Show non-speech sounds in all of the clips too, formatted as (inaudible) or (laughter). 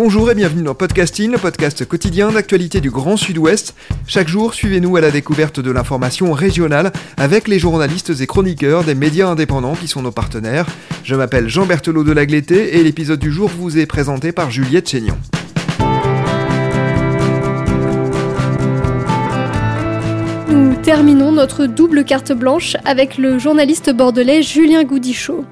Bonjour et bienvenue dans Podcasting, le podcast quotidien d'actualité du Grand Sud-Ouest. Chaque jour, suivez-nous à la découverte de l'information régionale avec les journalistes et chroniqueurs des médias indépendants qui sont nos partenaires. Je m'appelle Jean Berthelot de Lagleté et l'épisode du jour vous est présenté par Juliette Chénion. Terminons notre double carte blanche avec le journaliste bordelais Julien Goudichaud.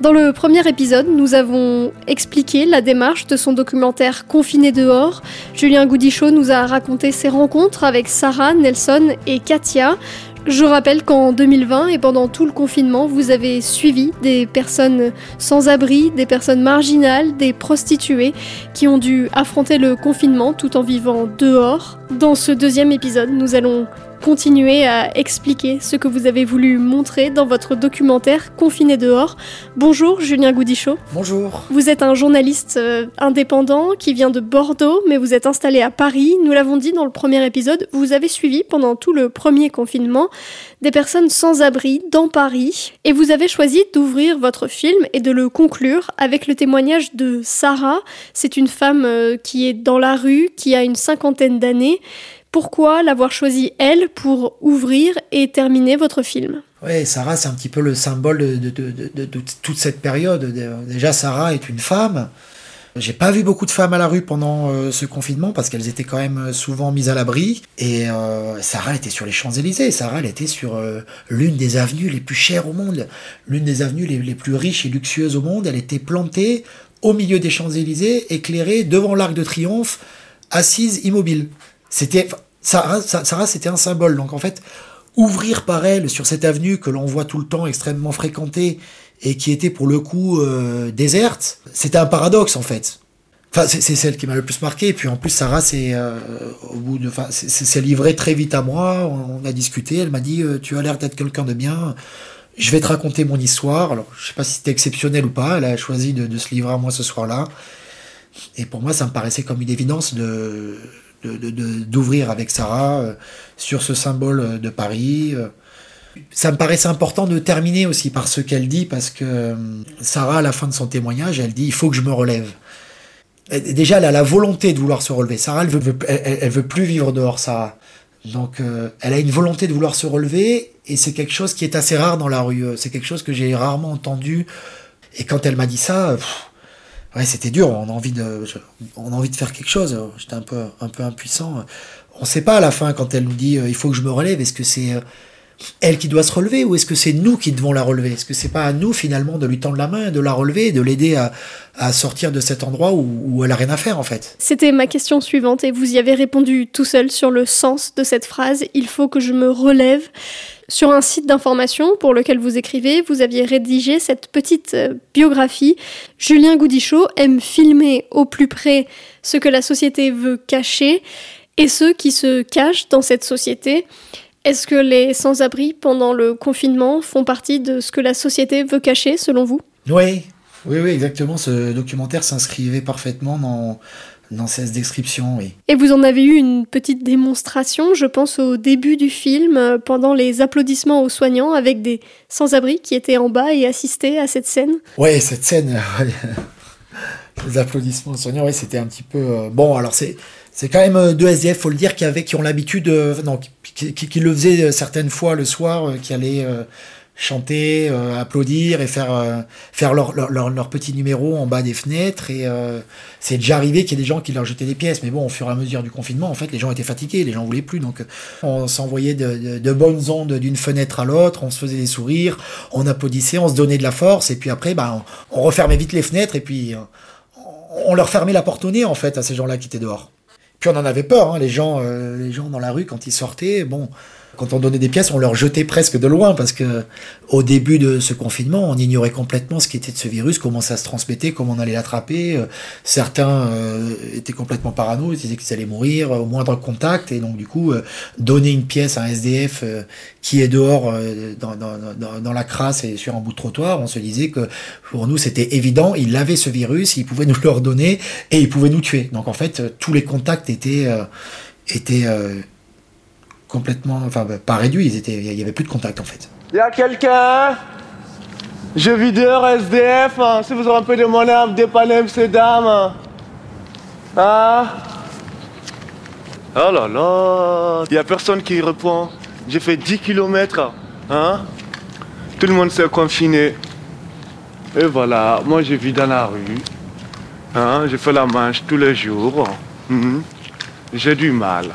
Dans le premier épisode, nous avons expliqué la démarche de son documentaire Confiné dehors. Julien Goudichaud nous a raconté ses rencontres avec Sarah, Nelson et Katia. Je rappelle qu'en 2020 et pendant tout le confinement, vous avez suivi des personnes sans abri, des personnes marginales, des prostituées qui ont dû affronter le confinement tout en vivant dehors. Dans ce deuxième épisode, nous allons continuer à expliquer ce que vous avez voulu montrer dans votre documentaire Confiné dehors. Bonjour Julien Goudichaud. Bonjour. Vous êtes un journaliste euh, indépendant qui vient de Bordeaux, mais vous êtes installé à Paris. Nous l'avons dit dans le premier épisode, vous avez suivi pendant tout le premier confinement des personnes sans abri dans Paris. Et vous avez choisi d'ouvrir votre film et de le conclure avec le témoignage de Sarah. C'est une femme euh, qui est dans la rue, qui a une cinquantaine d'années. Pourquoi l'avoir choisi elle pour ouvrir et terminer votre film? Oui, Sarah, c'est un petit peu le symbole de, toute cette période. Déjà, Sarah est une femme. J'ai pas vu beaucoup de femmes à la rue pendant euh, ce confinement parce qu'elles étaient quand même souvent mises à l'abri. Et euh, Sarah était sur les Champs-Élysées. Sarah, elle était sur euh, l'une des avenues les plus chères au monde, l'une des avenues les, plus riches et luxueuses au monde. Elle était plantée au milieu des Champs-Élysées, éclairée devant l'Arc de Triomphe, assise immobile. Sarah, Sarah c'était un symbole. Donc en fait, ouvrir par elle sur cette avenue que l'on voit tout le temps extrêmement fréquentée et qui était pour le coup euh, déserte, c'était un paradoxe en fait. Enfin, c'est celle qui m'a le plus marqué. Et puis en plus, Sarah, c'est euh, au bout de, enfin, c'est livré très vite à moi. On, on a discuté. Elle m'a dit, euh, tu as l'air d'être quelqu'un de bien. Je vais te raconter mon histoire. Alors, je sais pas si c'était exceptionnel ou pas. Elle a choisi de, de se livrer à moi ce soir-là. Et pour moi, ça me paraissait comme une évidence de d'ouvrir avec Sarah euh, sur ce symbole de Paris. Euh. Ça me paraissait important de terminer aussi par ce qu'elle dit, parce que euh, Sarah, à la fin de son témoignage, elle dit il faut que je me relève. Déjà, elle a la volonté de vouloir se relever. Sarah, elle veut, elle, veut plus vivre dehors, Sarah. Donc, euh, elle a une volonté de vouloir se relever, et c'est quelque chose qui est assez rare dans la rue. C'est quelque chose que j'ai rarement entendu. Et quand elle m'a dit ça, ouais, c'était dur. On a envie de, on a envie de faire quelque chose. J'étais un peu, un peu impuissant. On sait pas à la fin quand elle nous dit, euh, il faut que je me relève. Est-ce que c'est euh, elle qui doit se relever ou est-ce que c'est nous qui devons la relever? Est-ce que c'est pas à nous finalement de lui tendre la main, de la relever, de l'aider à, à, sortir de cet endroit où, où, elle a rien à faire en fait? C'était ma question suivante et vous y avez répondu tout seul sur le sens de cette phrase. Il faut que je me relève. Sur un site d'information pour lequel vous écrivez, vous aviez rédigé cette petite euh, biographie. Julien Goudichaud aime filmer au plus près ce que la société veut cacher et ceux qui se cachent dans cette société. Est-ce que les sans-abri pendant le confinement font partie de ce que la société veut cacher selon vous? Oui, oui, oui, exactement. Ce documentaire s'inscrivait parfaitement dans, dans cette description, oui. Et vous en avez eu une petite démonstration, je pense au début du film, pendant les applaudissements aux soignants, avec des sans-abri qui étaient en bas et assistaient à cette scène? Oui, cette scène, (laughs) les applaudissements aux soignants, oui, c'était un petit peu... Euh, bon, alors c'est... C'est quand même deux SDF, faut le dire, qui, avaient, qui ont l'habitude, euh, non, qui, le faisaient certaines fois le soir, euh, qui allaient euh, chanter, euh, applaudir et faire, euh, faire leur, leur, leur, petit numéro en bas des fenêtres. Et euh, c'est déjà arrivé qu'il y ait des gens qui leur jetaient des pièces. Mais bon, au fur et à mesure du confinement, en fait, les gens étaient fatigués, les gens voulaient plus. Donc on s'envoyait de, bonnes ondes d'une fenêtre à l'autre, on se faisait des sourires, on applaudissait, on se donnait de la force. Et puis après, bah, on, on refermait vite les fenêtres et puis on leur fermait la porte au nez, en fait, à ces gens-là qui étaient dehors. Puis on en avait peur, hein, les gens, euh, les gens dans la rue quand ils sortaient. Bon, quand on donnait des pièces, on leur jetait presque de loin parce que au début de ce confinement, on ignorait complètement ce qui était de ce virus, comment ça se transmettait, comment on allait l'attraper. Euh, certains euh, étaient complètement parano, ils disaient qu'ils allaient mourir au moindre contact et donc du coup euh, donner une pièce à un SDF qui est dehors dans, la crasse et sur un bout de trottoir, on se disait que pour nous c'était évident, il avait ce virus, il pouvait nous le redonner et il pouvait nous tuer. Donc en fait tous les contacts étaient complètement, enfin pas réduit, il n'y avait plus de contact en fait. Y a quelqu'un? Je videur SDF, hein, si vous aurez un peu de monnaie dépanner ces dames. Hein Oh là là, il n'y a personne qui répond. J'ai fait 10 km. Hein Tout le monde s'est confiné. Et voilà, moi je vis dans la rue. Hein je fais la manche tous les jours. Mhm. J'ai du mal.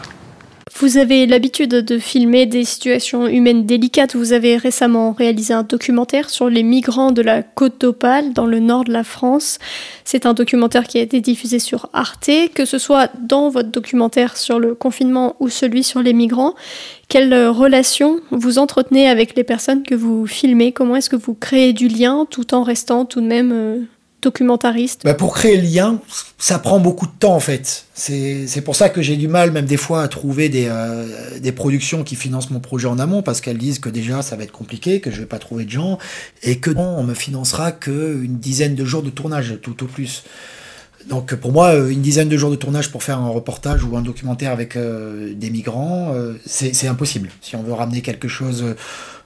Vous avez l'habitude de filmer des situations humaines délicates. Vous avez récemment réalisé un documentaire sur les migrants de la côte d'Opale dans le nord de la France. C'est un documentaire qui a été diffusé sur Arte. Que ce soit dans votre documentaire sur le confinement ou celui sur les migrants, quelle relation vous entretenez avec les personnes que vous filmez? Comment est-ce que vous créez du lien tout en restant tout de même euh, documentariste bah Pour créer le lien, ça prend beaucoup de temps en fait. C'est pour ça que j'ai du mal même des fois à trouver des, euh, des productions qui financent mon projet en amont parce qu'elles disent que déjà ça va être compliqué, que je vais pas trouver de gens et que non, on me financera qu'une dizaine de jours de tournage tout au plus. Donc pour moi, une dizaine de jours de tournage pour faire un reportage ou un documentaire avec euh, des migrants, euh, c'est impossible. Si on veut ramener quelque chose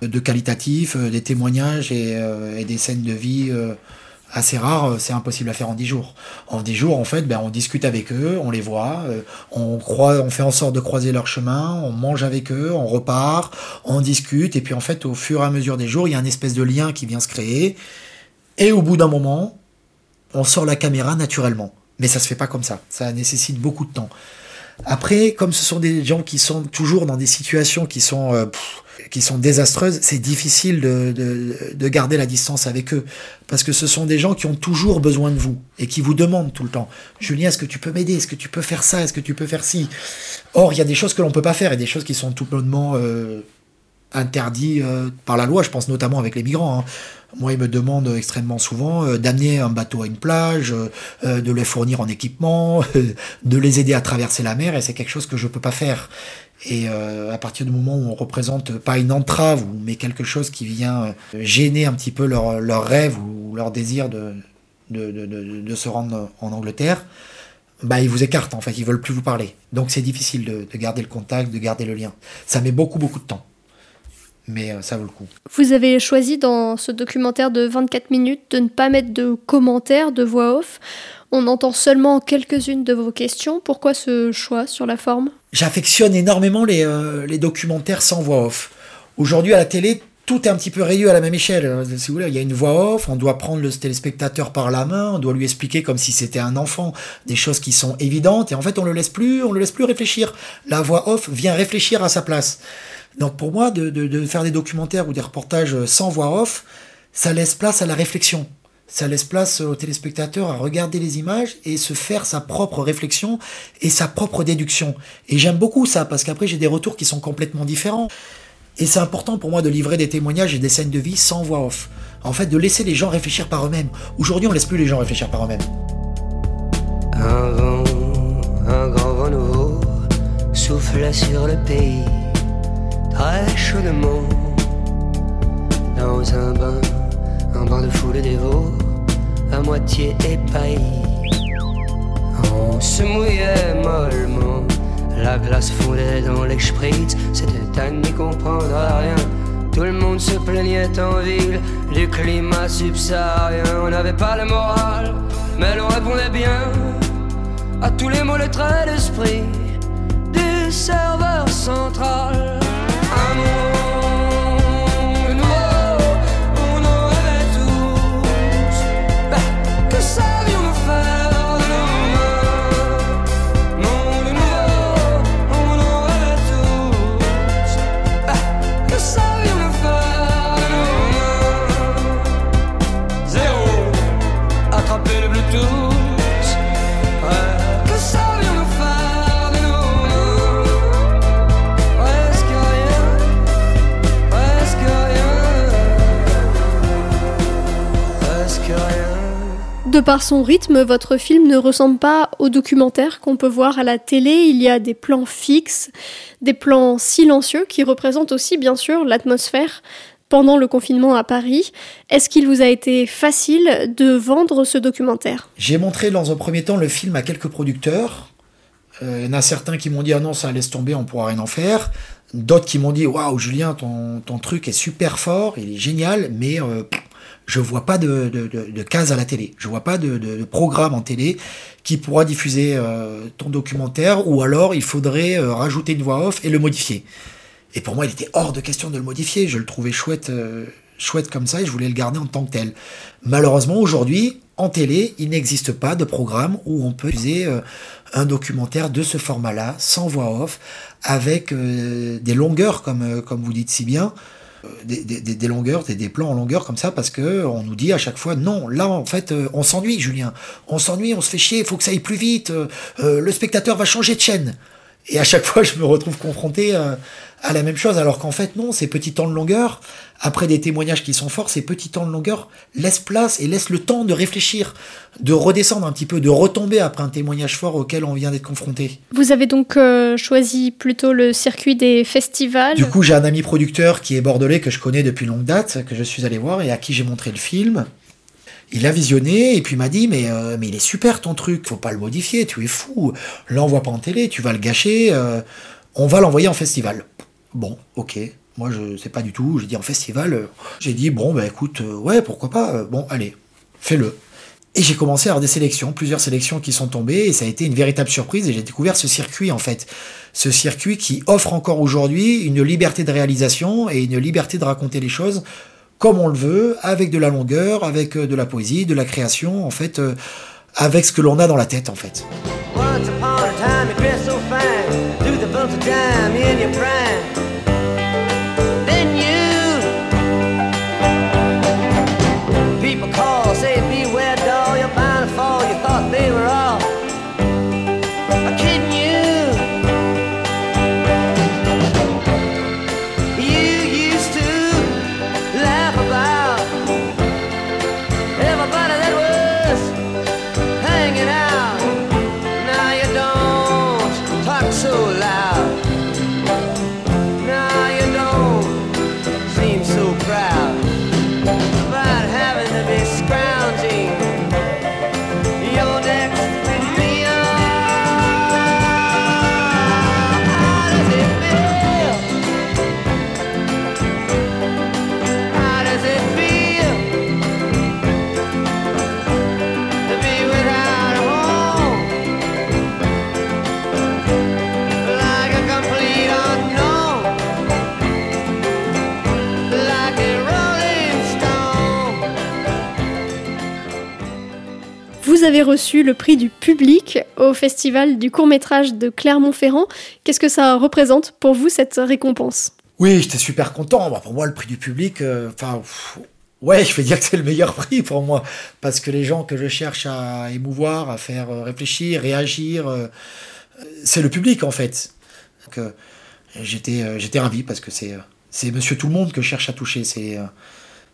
de qualitatif, des témoignages et, des scènes de vie assez rare, euh, c'est impossible à faire en 10 jours. En 10 jours, en fait, ben, on discute avec eux, on les voit, euh, on, croit, on fait en sorte de croiser leur chemin, on mange avec eux, on repart, on discute, et puis en fait, au fur et à mesure des jours, il y a une espèce de lien qui vient se créer, et au bout d'un moment, on sort la caméra naturellement. Mais ça se fait pas comme ça, ça nécessite beaucoup de temps. Après, comme ce sont des gens qui sont toujours dans des situations qui sont... Euh, qui sont désastreuses, c'est difficile de, de, de, garder la distance avec eux. Parce que ce sont des gens qui ont toujours besoin de vous et qui vous demandent tout le temps. Julien, est-ce que tu peux m'aider? Est-ce que tu peux faire ça? Est-ce que tu peux faire ci? Or, il y a des choses que l'on peut pas faire et des choses qui sont tout bonnement euh, interdites euh, par la loi. Je pense notamment avec les migrants. Hein. Moi, ils me demandent extrêmement souvent euh, d'amener un bateau à une plage, euh, de les fournir en équipement, (laughs) de les aider à traverser la mer, et c'est quelque chose que je peux pas faire. Et à partir du moment où on représente pas une entrave, mais quelque chose qui vient gêner un petit peu leur, rêve ou leur désir de, de, de, se rendre en Angleterre, bah, ils vous écartent en fait, ils veulent plus vous parler. Donc c'est difficile de garder le contact, de garder le lien. Ça met beaucoup beaucoup de temps. Mais euh, ça vaut le coup. Vous avez choisi dans ce documentaire de 24 minutes de ne pas mettre de commentaires, de voix off. On entend seulement quelques-unes de vos questions. Pourquoi ce choix sur la forme? J'affectionne énormément les, euh, les, documentaires sans voix off. Aujourd'hui, à la télé, tout est un petit peu réduit à la même échelle. Si vous voulez, il y a une voix off, on doit prendre le téléspectateur par la main, on doit lui expliquer comme si c'était un enfant des choses qui sont évidentes, et en fait, on le laisse plus, on le laisse plus réfléchir. La voix off vient réfléchir à sa place. Donc pour moi, de, de, de faire des documentaires ou des reportages sans voix off, ça laisse place à la réflexion ça laisse place au téléspectateur à regarder les images et se faire sa propre réflexion et sa propre déduction. Et j'aime beaucoup ça parce qu'après j'ai des retours qui sont complètement différents. Et c'est important pour moi de livrer des témoignages et des scènes de vie sans voix off. En fait, de laisser les gens réfléchir par eux-mêmes. Aujourd'hui, on laisse plus les gens réfléchir par eux-mêmes. Un vent, un grand vent nouveau souffle sur le pays, très chaudement, dans un bain un bain de foule dévot, à moitié épaillis. On se mouillait mollement, la glace fondait dans les spritz, c'était à n'y comprendre rien. Tout le monde se plaignait en ville du climat subsaharien. On n'avait pas le moral, mais l'on répondait bien à tous les mots, les traits d'esprit du serveur central. De par son rythme, votre film ne ressemble pas au documentaire qu'on peut voir à la télé. Il y a des plans fixes, des plans silencieux qui représentent aussi bien sûr l'atmosphère pendant le confinement à Paris. Est-ce qu'il vous a été facile de vendre ce documentaire? J'ai montré dans un premier temps le film à quelques producteurs. Euh, il y en a certains qui m'ont dit ah non ça laisse tomber, on pourra rien en faire. D'autres qui m'ont dit waouh Julien ton, ton truc est super fort, il est génial, mais euh, je vois pas de, de, de, case à la télé, je vois pas de, de programme en télé qui pourra diffuser euh, ton documentaire, ou alors il faudrait euh, rajouter une voix off et le modifier. Et pour moi, il était hors de question de le modifier. Je le trouvais chouette, euh, chouette comme ça et je voulais le garder en tant que tel. Malheureusement, aujourd'hui, en télé, il n'existe pas de programme où on peut utiliser un documentaire de ce format-là, sans voix off, avec des longueurs, comme, comme vous dites si bien. Euh, des, des, longueurs, des, des, plans en longueur comme ça, parce que on nous dit à chaque fois non, là en fait euh, on s'ennuie, Julien, on s'ennuie, on se fait chier, il faut que ça aille plus vite, euh, le spectateur va changer de chaîne. Et à chaque fois, je me retrouve confronté à la même chose, alors qu'en fait, non, ces petits temps de longueur, après des témoignages qui sont forts, ces petits temps de longueur laissent place et laissent le temps de réfléchir, de redescendre un petit peu, de retomber après un témoignage fort auquel on vient d'être confronté. Vous avez donc euh, choisi plutôt le circuit des festivals Du coup, j'ai un ami producteur qui est bordelais, que je connais depuis longue date, que je suis allé voir et à qui j'ai montré le film. Il a visionné et puis m'a dit mais, euh, mais il est super ton truc, faut pas le modifier, tu es fou, l'envoie pas en télé, tu vas le gâcher, euh, on va l'envoyer en festival. Bon, ok. Moi, je sais pas du tout. J'ai dit en festival. Euh, j'ai dit, bon, bah écoute, ouais, pourquoi pas. Bon, allez, fais-le. Et j'ai commencé à avoir des sélections, plusieurs sélections qui sont tombées, et ça a été une véritable surprise, et j'ai découvert ce circuit, en fait. Ce circuit qui offre encore aujourd'hui une liberté de réalisation et une liberté de raconter les choses comme on le veut, avec de la longueur, avec de la poésie, de la création, en fait, avec ce que l'on a dans la tête, en fait. Reçu le prix du public au festival du court-métrage de Clermont-Ferrand. Qu'est-ce que ça représente pour vous cette récompense? Oui, j'étais super content. Bah, pour moi, le prix du public, euh, enfin, ouais, je vais dire que c'est le meilleur (laughs) prix pour moi parce que les gens que je cherche à émouvoir, à faire euh, réfléchir, réagir, euh, c'est le public en fait. J'étais, j'étais ravi parce que c'est, c'est Monsieur Tout le Monde que je cherche à toucher. C'est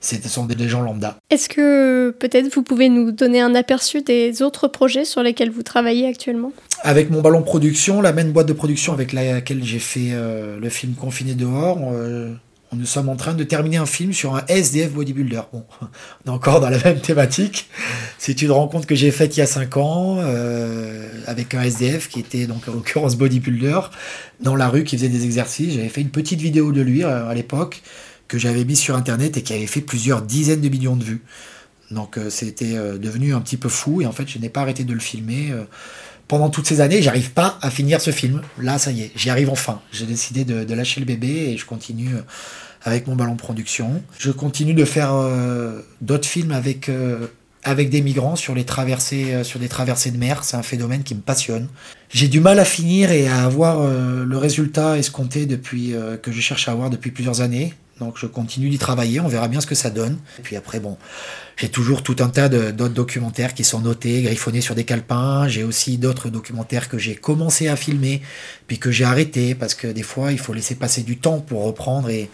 ce sont des gens lambda. Est-ce que peut-être vous pouvez nous donner un aperçu des autres projets sur lesquels vous travaillez actuellement? Avec mon ballon production, la même boîte de production avec laquelle j'ai fait euh, le film Confiné dehors, euh, nous sommes en train de terminer un film sur un SDF bodybuilder. Bon, (laughs) on est encore dans la même thématique. C'est une rencontre que j'ai faite il y a 5 ans euh, avec un SDF qui était donc en l'occurrence bodybuilder dans la rue qui faisait des exercices. J'avais fait une petite vidéo de lui à l'époque que j'avais mis sur internet et qui avait fait plusieurs dizaines de millions de vues. Donc euh, c'était euh, devenu un petit peu fou et en fait je n'ai pas arrêté de le filmer. Euh, pendant toutes ces années, j'arrive pas à finir ce film. Là, ça y est, j'y arrive enfin. J'ai décidé de, lâcher le bébé et je continue avec mon ballon production. Je continue de faire d'autres films avec avec des migrants sur les traversées sur des traversées de mer. C'est un phénomène qui me passionne. J'ai du mal à finir et à avoir le résultat escompté depuis que je cherche à avoir depuis plusieurs années. Donc je continue d'y travailler, on verra bien ce que ça donne. Et puis après, bon, j'ai toujours tout un tas d'autres documentaires qui sont notés, griffonnés sur des calepins. J'ai aussi d'autres documentaires que j'ai commencé à filmer, puis que j'ai arrêté, parce que des fois, il faut laisser passer du temps pour reprendre et,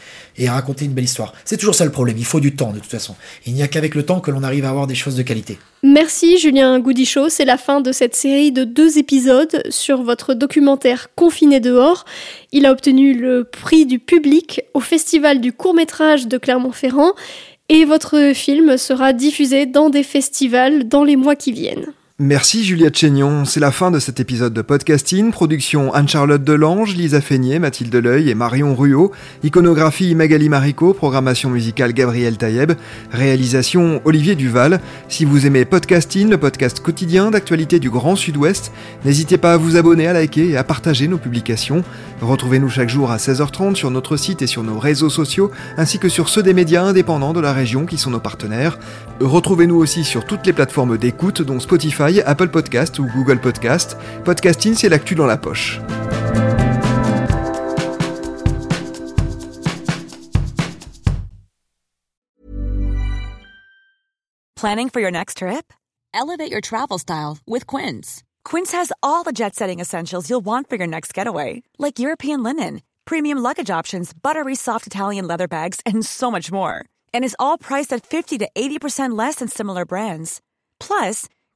raconter une belle histoire. C'est toujours ça le problème, il faut du temps de toute façon. Il n'y a qu'avec le temps que l'on arrive à avoir des choses de qualité. Merci Julien Goudichaud, c'est la fin de cette série de deux épisodes sur votre documentaire Confiné dehors. Il a obtenu le prix du public au Festival du court métrage de Clermont-Ferrand et votre film sera diffusé dans des festivals dans les mois qui viennent. Merci Juliette Chénion, c'est la fin de cet épisode de podcasting, production Anne-Charlotte Delange, Lisa Feignet, Mathilde Leuil et Marion Ruot, iconographie Magali Marico, programmation musicale Gabriel Taïeb, réalisation Olivier Duval. Si vous aimez podcasting, le podcast quotidien d'actualité du Grand Sud-Ouest, n'hésitez pas à vous abonner, à liker et à partager nos publications. Retrouvez-nous chaque jour à 16h30 sur notre site et sur nos réseaux sociaux, ainsi que sur ceux des médias indépendants de la région qui sont nos partenaires. Retrouvez-nous aussi sur toutes les plateformes d'écoute, dont Spotify, Apple Podcast ou Google Podcast. Podcasting, c'est l'actu dans la poche. Planning for your next trip? Elevate your travel style with Quince. Quince has all the jet setting essentials you'll want for your next getaway, like European linen, premium luggage options, buttery soft Italian leather bags, and so much more. And is all priced at 50 to 80% less than similar brands. Plus,